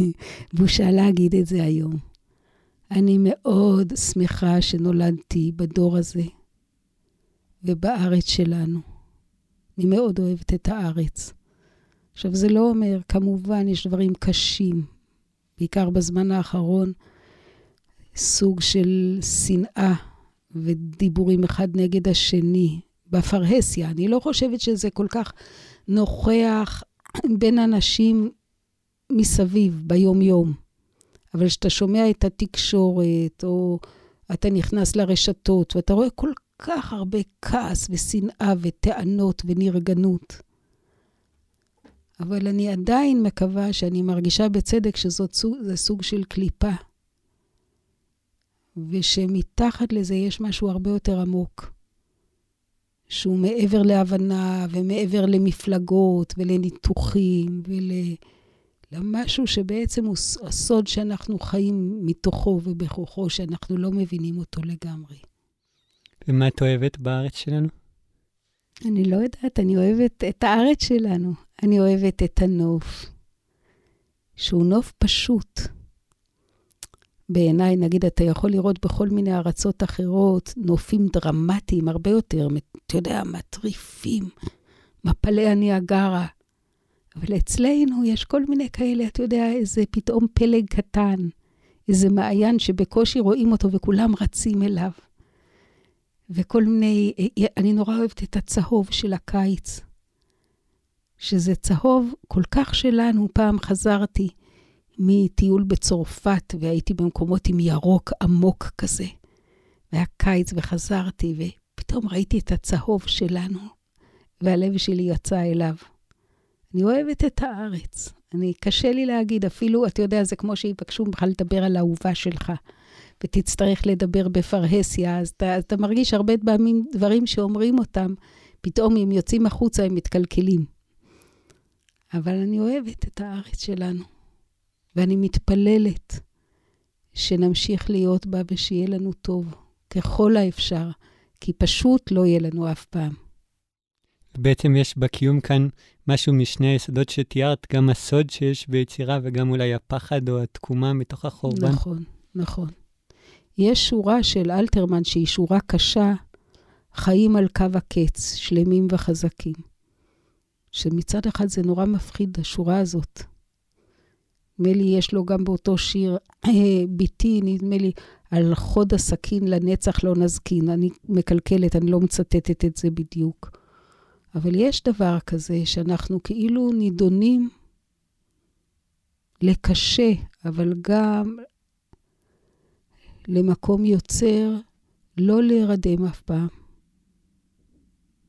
S2: בושה להגיד את זה היום. אני מאוד שמחה שנולדתי בדור הזה ובארץ שלנו. אני מאוד אוהבת את הארץ. עכשיו, זה לא אומר, כמובן, יש דברים קשים, בעיקר בזמן האחרון, סוג של שנאה ודיבורים אחד נגד השני, בפרהסיה. אני לא חושבת שזה כל כך נוכח בין אנשים מסביב, ביום-יום. אבל כשאתה שומע את התקשורת, או אתה נכנס לרשתות, ואתה רואה כל כך הרבה כעס ושנאה וטענות ונרגנות. אבל אני עדיין מקווה שאני מרגישה בצדק שזה סוג של קליפה. ושמתחת לזה יש משהו הרבה יותר עמוק, שהוא מעבר להבנה ומעבר למפלגות ולניתוחים ולמשהו שבעצם הוא הסוד שאנחנו חיים מתוכו ובכוחו, שאנחנו לא מבינים אותו לגמרי.
S1: ומה את אוהבת בארץ שלנו?
S2: אני לא יודעת, אני אוהבת את הארץ שלנו. אני אוהבת את הנוף, שהוא נוף פשוט. בעיניי, נגיד, אתה יכול לראות בכל מיני ארצות אחרות נופים דרמטיים הרבה יותר, אתה יודע, מטריפים, מפלי הניאגרה. אבל אצלנו יש כל מיני כאלה, אתה יודע, איזה פתאום פלג קטן, איזה מעיין שבקושי רואים אותו וכולם רצים אליו. וכל מיני, אני נורא אוהבת את הצהוב של הקיץ. שזה צהוב כל כך שלנו. פעם חזרתי מטיול בצרפת, והייתי במקומות עם ירוק עמוק כזה. והיה קיץ וחזרתי, ופתאום ראיתי את הצהוב שלנו, והלב שלי יצא אליו. אני אוהבת את הארץ. אני, קשה לי להגיד, אפילו, אתה יודע, זה כמו שיבקשו ממך לדבר על האהובה שלך, ותצטרך לדבר בפרהסיה, אז אתה, אתה מרגיש הרבה פעמים דברים שאומרים אותם, פתאום אם יוצאים החוצה הם מתקלקלים. אבל אני אוהבת את הארץ שלנו, ואני מתפללת שנמשיך להיות בה ושיהיה לנו טוב, ככל האפשר, כי פשוט לא יהיה לנו אף פעם.
S1: בעצם יש בקיום כאן משהו משני היסודות שתיארת, גם הסוד שיש ביצירה וגם אולי הפחד או התקומה מתוך החורבן.
S2: נכון, נכון. יש שורה של אלתרמן שהיא שורה קשה, חיים על קו הקץ, שלמים וחזקים. שמצד אחד זה נורא מפחיד, השורה הזאת. נדמה לי, יש לו גם באותו שיר, ביתי, נדמה לי, על חוד הסכין לנצח לא נזקין. אני מקלקלת, אני לא מצטטת את זה בדיוק. אבל יש דבר כזה שאנחנו כאילו נידונים לקשה, אבל גם למקום יוצר, לא להירדם אף פעם.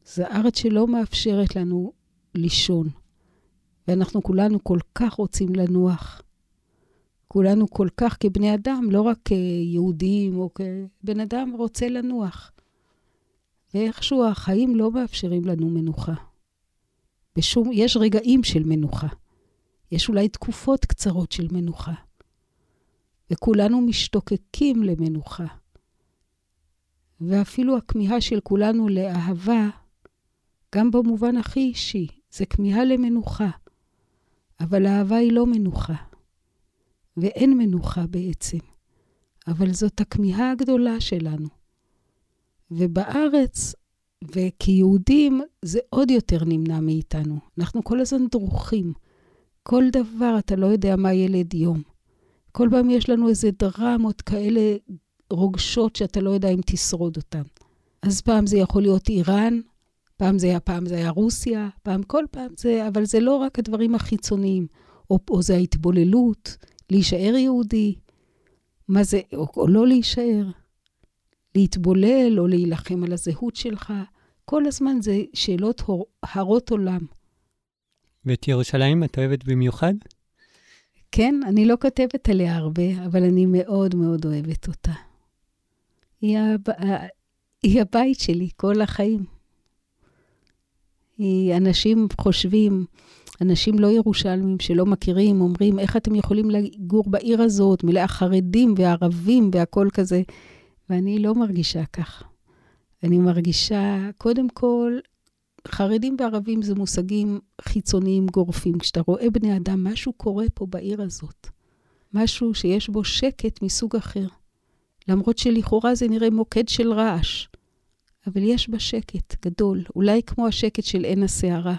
S2: זו ארץ שלא מאפשרת לנו לישון, ואנחנו כולנו כל כך רוצים לנוח. כולנו כל כך כבני אדם, לא רק כיהודים או כבן אדם רוצה לנוח. ואיכשהו החיים לא מאפשרים לנו מנוחה. בשום, יש רגעים של מנוחה. יש אולי תקופות קצרות של מנוחה. וכולנו משתוקקים למנוחה. ואפילו הכמיהה של כולנו לאהבה, גם במובן הכי אישי, זה כמיהה למנוחה. אבל האהבה היא לא מנוחה. ואין מנוחה בעצם. אבל זאת הכמיהה הגדולה שלנו. ובארץ, וכיהודים, זה עוד יותר נמנע מאיתנו. אנחנו כל הזמן דרוכים. כל דבר, אתה לא יודע מה ילד יום. כל פעם יש לנו איזה דרמות כאלה רוגשות שאתה לא יודע אם תשרוד אותן. אז פעם זה יכול להיות איראן, פעם זה היה, פעם זה היה רוסיה, פעם, כל פעם זה, אבל זה לא רק הדברים החיצוניים, או, או זה ההתבוללות, להישאר יהודי, מה זה, או, או לא להישאר, להתבולל או להילחם על הזהות שלך, כל הזמן זה שאלות הרות עולם.
S1: ואת ירושלים את אוהבת במיוחד?
S2: כן, אני לא כותבת עליה הרבה, אבל אני מאוד מאוד אוהבת אותה. היא, הב... היא הבית שלי כל החיים. היא, אנשים חושבים, אנשים לא ירושלמים שלא מכירים, אומרים, איך אתם יכולים לגור בעיר הזאת, מלאה חרדים וערבים והכול כזה? ואני לא מרגישה כך. אני מרגישה, קודם כל, חרדים וערבים זה מושגים חיצוניים גורפים. כשאתה רואה בני אדם, משהו קורה פה בעיר הזאת. משהו שיש בו שקט מסוג אחר. למרות שלכאורה זה נראה מוקד של רעש, אבל יש בה שקט גדול, אולי כמו השקט של עין הסערה.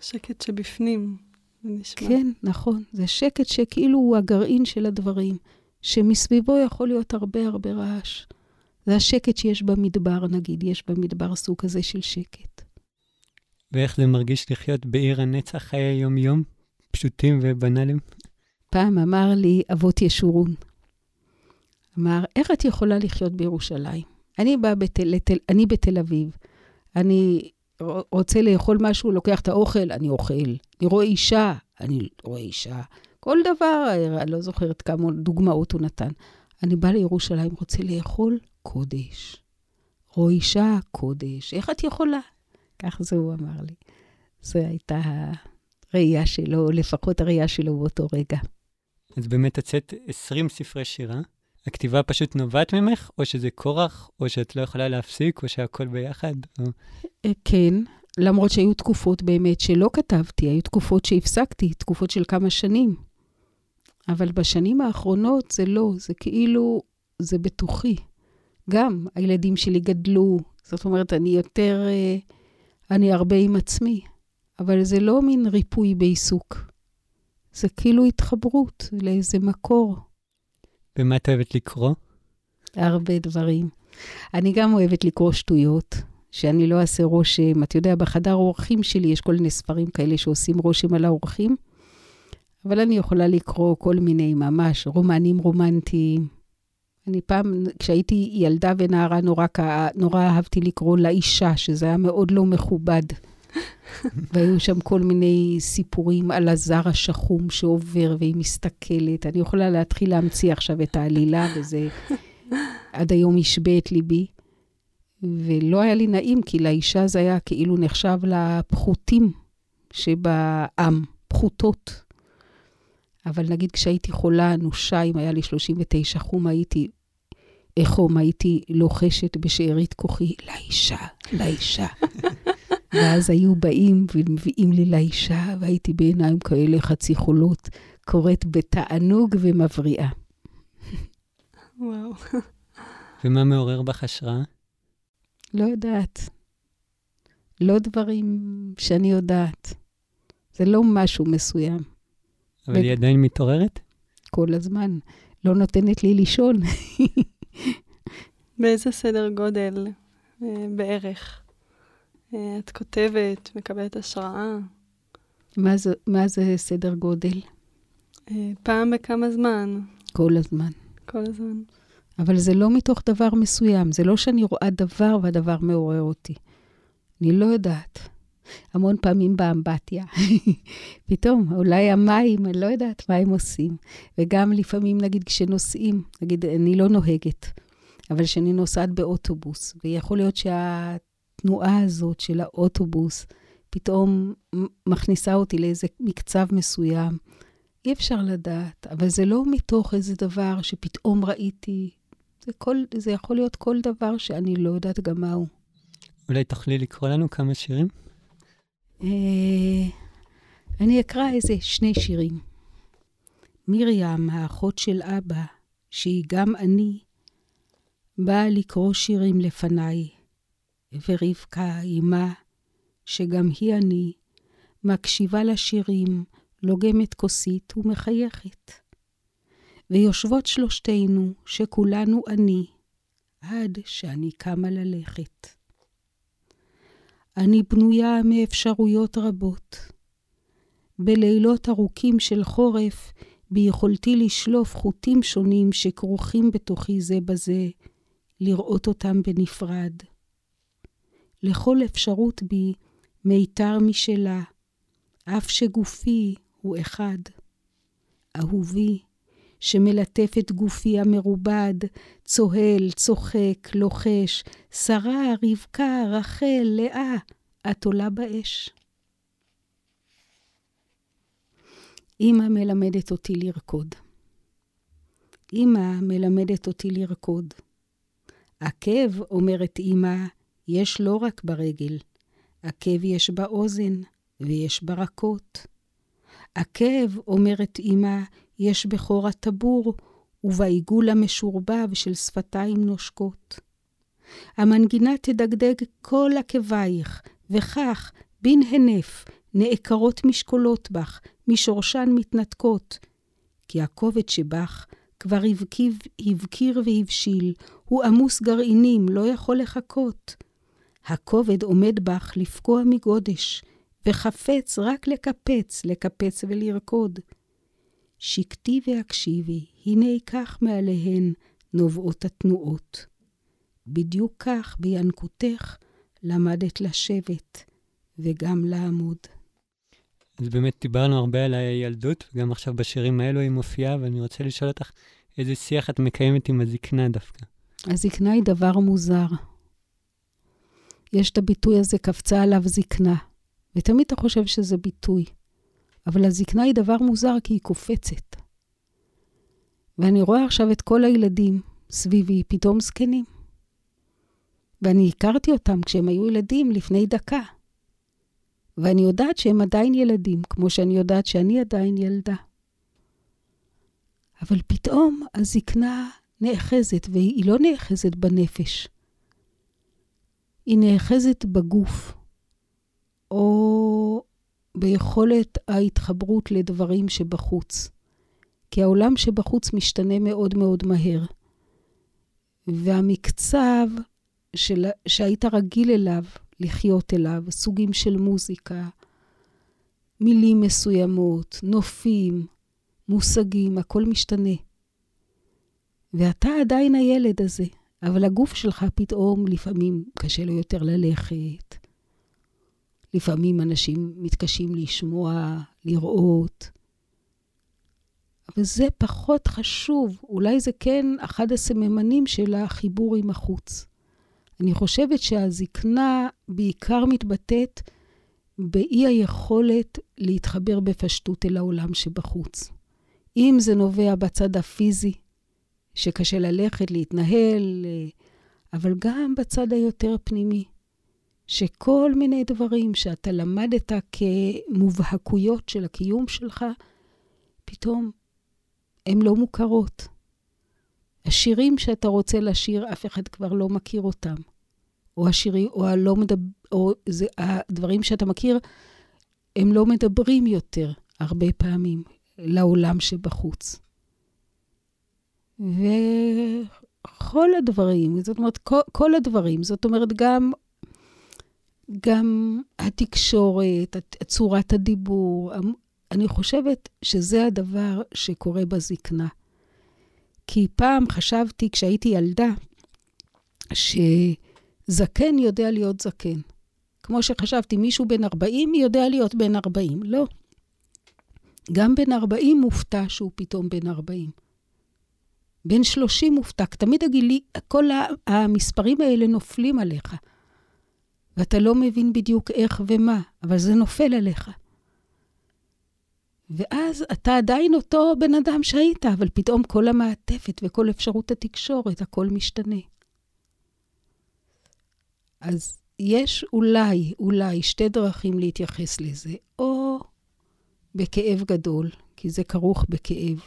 S3: שקט שבפנים, זה נשמע.
S2: כן, נכון. זה שקט שכאילו הוא הגרעין של הדברים, שמסביבו יכול להיות הרבה הרבה רעש. זה השקט שיש במדבר, נגיד, יש במדבר סוג כזה של שקט.
S1: ואיך זה מרגיש לחיות בעיר הנצח חיי יום-יום, פשוטים ובנאליים?
S2: פעם אמר לי אבות ישורון, אמר, איך את יכולה לחיות בירושלים? אני באה בתל, לתל, אני בתל אביב, אני רוצה לאכול משהו, לוקח את האוכל, אני אוכל. אני רואה אישה, אני רואה אישה. כל דבר, אני לא זוכרת כמה דוגמאות הוא נתן. אני באה לירושלים, רוצה לאכול, קודש. רואה אישה, קודש. איך את יכולה? כך זה הוא אמר לי. זו הייתה הראייה שלו, לפחות הראייה שלו באותו רגע.
S1: אז באמת הוצאת 20 ספרי שירה. הכתיבה פשוט נובעת ממך, או שזה כורח, או שאת לא יכולה להפסיק, או שהכל ביחד? או...
S2: אה, כן, למרות שהיו תקופות באמת שלא כתבתי, היו תקופות שהפסקתי, תקופות של כמה שנים. אבל בשנים האחרונות זה לא, זה כאילו, זה בתוכי. גם הילדים שלי גדלו, זאת אומרת, אני יותר, אה, אני הרבה עם עצמי, אבל זה לא מין ריפוי בעיסוק. זה כאילו התחברות לאיזה מקור.
S1: ומה את אוהבת לקרוא?
S2: הרבה דברים. אני גם אוהבת לקרוא שטויות, שאני לא אעשה רושם. אתה יודע, בחדר האורחים שלי יש כל מיני ספרים כאלה שעושים רושם על האורחים, אבל אני יכולה לקרוא כל מיני ממש רומנים רומנטיים. אני פעם, כשהייתי ילדה ונערה, נורא, נורא אהבתי לקרוא לאישה, שזה היה מאוד לא מכובד. והיו שם כל מיני סיפורים על הזר השחום שעובר והיא מסתכלת. אני יכולה להתחיל להמציא עכשיו את העלילה, וזה עד היום השבה את ליבי. ולא היה לי נעים, כי לאישה זה היה כאילו נחשב לפחותים שבעם, פחותות. אבל נגיד כשהייתי חולה אנושה, אם היה לי 39 חום, הייתי, איך חום, הייתי לוחשת בשארית כוחי, לאישה, לאישה. ואז היו באים ומביאים לי לאישה, והייתי בעיניים כאלה חצי חולות, קוראת בתענוג ומבריאה.
S3: וואו.
S1: ומה מעורר בך השראה?
S2: לא יודעת. לא דברים שאני יודעת. זה לא משהו מסוים.
S1: אבל היא עדיין מתעוררת?
S2: כל הזמן. לא נותנת לי לישון.
S3: באיזה סדר גודל אה, בערך? אה, את כותבת, מקבלת השראה?
S2: מה זה, מה זה סדר גודל?
S3: אה, פעם בכמה זמן?
S2: כל הזמן.
S3: כל הזמן.
S2: אבל זה לא מתוך דבר מסוים. זה לא שאני רואה דבר והדבר מעורר אותי. אני לא יודעת. המון פעמים באמבטיה. פתאום, אולי המים, אני לא יודעת מה הם עושים. וגם לפעמים, נגיד, כשנוסעים, נגיד, אני לא נוהגת, אבל כשאני נוסעת באוטובוס, ויכול להיות שהתנועה הזאת של האוטובוס פתאום מכניסה אותי לאיזה מקצב מסוים. אי אפשר לדעת, אבל זה לא מתוך איזה דבר שפתאום ראיתי. זה, כל, זה יכול להיות כל דבר שאני לא יודעת גם מהו.
S1: אולי תוכלי לקרוא לנו כמה שירים?
S2: אה, אני אקרא איזה שני שירים. מרים, האחות של אבא, שהיא גם אני, באה לקרוא שירים לפניי, ורבקה, אמה, שגם היא אני, מקשיבה לשירים, לוגמת כוסית ומחייכת. ויושבות שלושתנו, שכולנו אני, עד שאני קמה ללכת. אני בנויה מאפשרויות רבות. בלילות ארוכים של חורף, ביכולתי לשלוף חוטים שונים שכרוכים בתוכי זה בזה, לראות אותם בנפרד. לכל אפשרות בי מיתר משלה, אף שגופי הוא אחד. אהובי, שמלטף את גופי המרובד, צוהל, צוחק, לוחש, שרה, רבקה, רחל, לאה, את עולה באש. אמא מלמדת אותי לרקוד. אמא מלמדת אותי לרקוד. עקב, אומרת אמא, יש לא רק ברגל, עקב יש באוזן ויש ברקות. עקב, אומרת אמא, יש בחור הטבור ובעיגול המשורבב של שפתיים נושקות. המנגינה תדגדג כל עקבייך, וכך, בן הנף, נעקרות משקולות בך, משורשן מתנתקות. כי הכובד שבך כבר הבקיב, הבקיר והבשיל, הוא עמוס גרעינים, לא יכול לחכות. הכובד עומד בך לפקוע מגודש, וחפץ רק לקפץ, לקפץ ולרקוד. שקטי והקשיבי, הנה כך מעליהן נובעות התנועות. בדיוק כך בינקותך למדת לשבת וגם לעמוד.
S1: אז באמת דיברנו הרבה על הילדות, וגם עכשיו בשירים האלו היא מופיעה, ואני רוצה לשאול אותך, איזה שיח את מקיימת עם הזקנה דווקא?
S2: הזקנה היא דבר מוזר. יש את הביטוי הזה, קפצה עליו זקנה, ותמיד אתה חושב שזה ביטוי. אבל הזקנה היא דבר מוזר כי היא קופצת. ואני רואה עכשיו את כל הילדים סביבי פתאום זקנים. ואני הכרתי אותם כשהם היו ילדים לפני דקה. ואני יודעת שהם עדיין ילדים, כמו שאני יודעת שאני עדיין ילדה. אבל פתאום הזקנה נאחזת, והיא לא נאחזת בנפש. היא נאחזת בגוף, או ביכולת ההתחברות לדברים שבחוץ. כי העולם שבחוץ משתנה מאוד מאוד מהר. והמקצב של, שהיית רגיל אליו, לחיות אליו, סוגים של מוזיקה, מילים מסוימות, נופים, מושגים, הכל משתנה. ואתה עדיין הילד הזה, אבל הגוף שלך פתאום לפעמים קשה לו יותר ללכת, לפעמים אנשים מתקשים לשמוע, לראות. אבל זה פחות חשוב. אולי זה כן אחד הסממנים של החיבור עם החוץ. אני חושבת שהזקנה בעיקר מתבטאת באי היכולת להתחבר בפשטות אל העולם שבחוץ. אם זה נובע בצד הפיזי, שקשה ללכת, להתנהל, אבל גם בצד היותר פנימי. שכל מיני דברים שאתה למדת כמובהקויות של הקיום שלך, פתאום הן לא מוכרות. השירים שאתה רוצה לשיר, אף אחד כבר לא מכיר אותם. או השירים, או הלא מדבר, או זה, הדברים שאתה מכיר, הם לא מדברים יותר הרבה פעמים לעולם שבחוץ. וכל הדברים, זאת אומרת, כל, כל הדברים, זאת אומרת, גם, גם התקשורת, צורת הדיבור, אני חושבת שזה הדבר שקורה בזקנה. כי פעם חשבתי, כשהייתי ילדה, שזקן יודע להיות זקן. כמו שחשבתי, מישהו בן 40 יודע להיות בן 40. לא. גם בן 40 מופתע שהוא פתאום בן 40. בן 30 מופתע. תמיד הגילי, כל המספרים האלה נופלים עליך. ואתה לא מבין בדיוק איך ומה, אבל זה נופל עליך. ואז אתה עדיין אותו בן אדם שהיית, אבל פתאום כל המעטפת וכל אפשרות התקשורת, הכל משתנה. אז יש אולי, אולי שתי דרכים להתייחס לזה, או בכאב גדול, כי זה כרוך בכאב,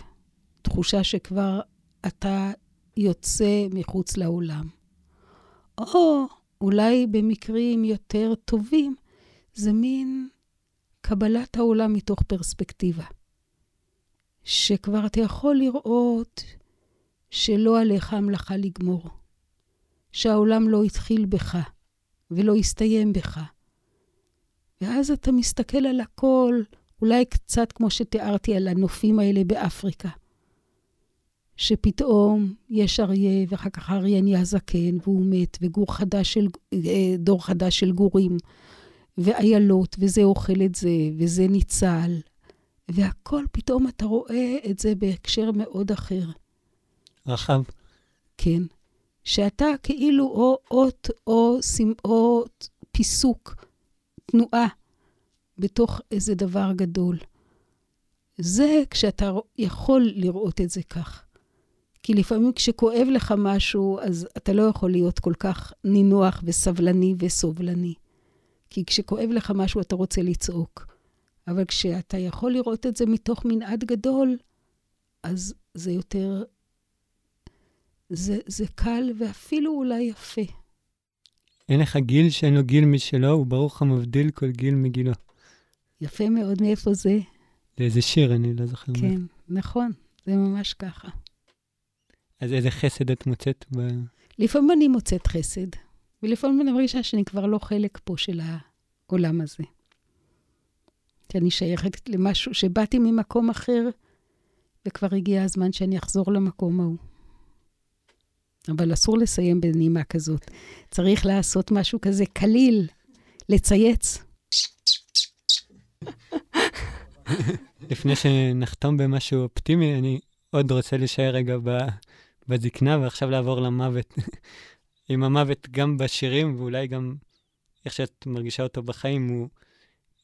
S2: תחושה שכבר אתה יוצא מחוץ לעולם, או אולי במקרים יותר טובים, זה מין קבלת העולם מתוך פרספקטיבה. שכבר אתה יכול לראות שלא עליך המלאכה לגמור, שהעולם לא התחיל בך ולא הסתיים בך. ואז אתה מסתכל על הכל, אולי קצת כמו שתיארתי על הנופים האלה באפריקה. שפתאום יש אריה, ואחר כך האריה נהיה זקן, והוא מת, וגור חדש של, אה, דור חדש של גורים. ואיילות, וזה אוכל את זה, וזה ניצל, והכל, פתאום אתה רואה את זה בהקשר מאוד אחר.
S1: רחב.
S2: כן. שאתה כאילו או אות או, או פיסוק, תנועה, בתוך איזה דבר גדול. זה כשאתה יכול לראות את זה כך. כי לפעמים כשכואב לך משהו, אז אתה לא יכול להיות כל כך נינוח וסבלני וסובלני. כי כשכואב לך משהו אתה רוצה לצעוק. אבל כשאתה יכול לראות את זה מתוך מנעד גדול, אז זה יותר... זה, זה קל ואפילו אולי יפה.
S1: אין לך גיל שאין לו גיל משלו, וברוך המבדיל כל גיל מגילו.
S2: יפה מאוד, מאיפה זה?
S1: זה איזה שיר, אני לא זוכר.
S2: כן, מה. נכון, זה ממש ככה.
S1: אז איזה חסד את מוצאת ב...
S2: לפעמים אני מוצאת חסד. ולפעמים אני מרגישה שאני כבר לא חלק פה של העולם הזה. שאני שייכת למשהו, שבאתי ממקום אחר, וכבר הגיע הזמן שאני אחזור למקום ההוא. אבל אסור לסיים בנימה כזאת. צריך לעשות משהו כזה קליל, לצייץ.
S1: לפני שנחתום במשהו אופטימי, אני עוד רוצה להישאר רגע בזקנה ועכשיו לעבור למוות. עם המוות גם בשירים, ואולי גם איך שאת מרגישה אותו בחיים, הוא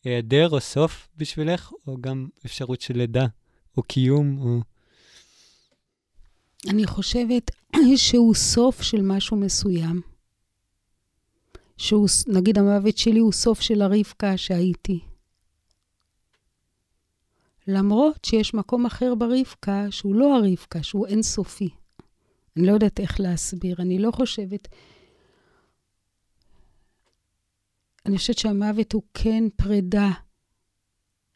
S1: היעדר או סוף בשבילך, או גם אפשרות של לידה, או קיום, או...
S2: אני חושבת שהוא סוף של משהו מסוים. שהוא, נגיד המוות שלי הוא סוף של הרבקה שהייתי. למרות שיש מקום אחר ברבקה שהוא לא הרבקה, שהוא אינסופי. אני לא יודעת איך להסביר, אני לא חושבת... אני חושבת שהמוות הוא כן פרידה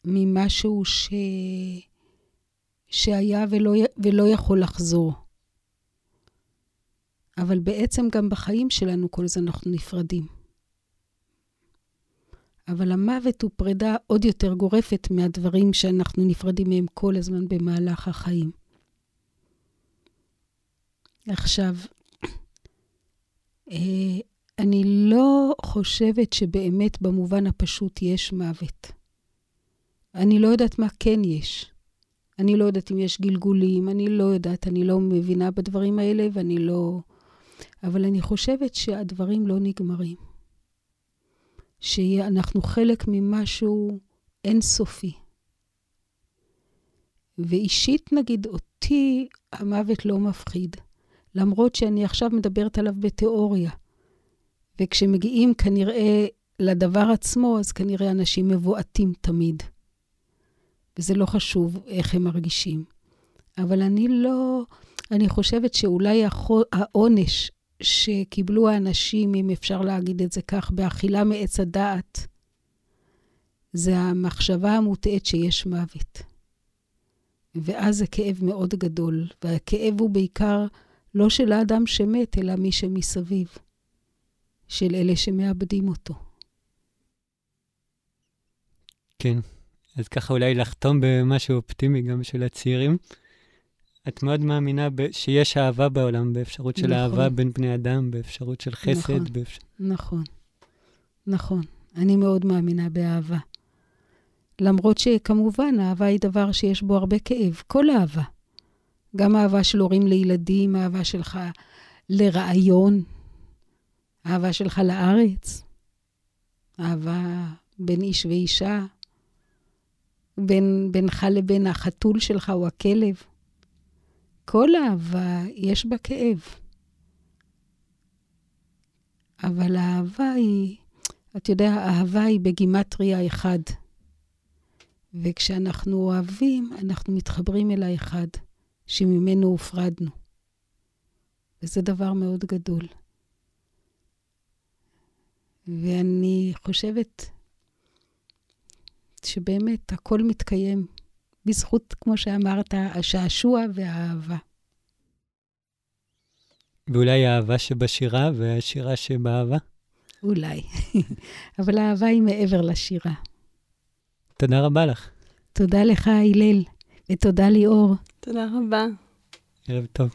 S2: ממשהו ש... שהיה ולא, ולא יכול לחזור. אבל בעצם גם בחיים שלנו כל זה אנחנו נפרדים. אבל המוות הוא פרידה עוד יותר גורפת מהדברים שאנחנו נפרדים מהם כל הזמן במהלך החיים. עכשיו, אה, אני לא חושבת שבאמת במובן הפשוט יש מוות. אני לא יודעת מה כן יש. אני לא יודעת אם יש גלגולים, אני לא יודעת, אני לא מבינה בדברים האלה ואני לא... אבל אני חושבת שהדברים לא נגמרים. שאנחנו חלק ממשהו אינסופי. ואישית, נגיד, אותי המוות לא מפחיד. למרות שאני עכשיו מדברת עליו בתיאוריה. וכשמגיעים כנראה לדבר עצמו, אז כנראה אנשים מבועטים תמיד. וזה לא חשוב איך הם מרגישים. אבל אני לא, אני חושבת שאולי העונש שקיבלו האנשים, אם אפשר להגיד את זה כך, באכילה מעץ הדעת, זה המחשבה המוטעית שיש מוות. ואז זה כאב מאוד גדול, והכאב הוא בעיקר לא של האדם שמת, אלא מי שמסביב, של אלה שמאבדים אותו.
S1: כן, אז ככה אולי לחתום במשהו אופטימי גם של הצעירים. את מאוד מאמינה ב- שיש אהבה בעולם, באפשרות של נכון. אהבה בין בני אדם, באפשרות של חסד.
S2: נכון,
S1: באפשר...
S2: נכון, נכון. אני מאוד מאמינה באהבה. למרות שכמובן, אהבה היא דבר שיש בו הרבה כאב, כל אהבה. גם אהבה של הורים לילדים, אהבה שלך לרעיון, אהבה שלך לארץ, אהבה בין איש ואישה, בין, בינך לבין החתול שלך או הכלב. כל אהבה יש בה כאב. אבל האהבה היא, אתה יודע, האהבה היא בגימטריה אחד. וכשאנחנו אוהבים, אנחנו מתחברים אל האחד, שממנו הופרדנו. וזה דבר מאוד גדול. ואני חושבת שבאמת הכל מתקיים בזכות, כמו שאמרת, השעשוע והאהבה.
S1: ואולי האהבה שבשירה והשירה שבאהבה?
S2: אולי. אבל האהבה היא מעבר לשירה.
S1: תודה רבה לך.
S2: תודה לך, הלל, ותודה ליאור.
S3: תודה רבה.
S1: ערב טוב.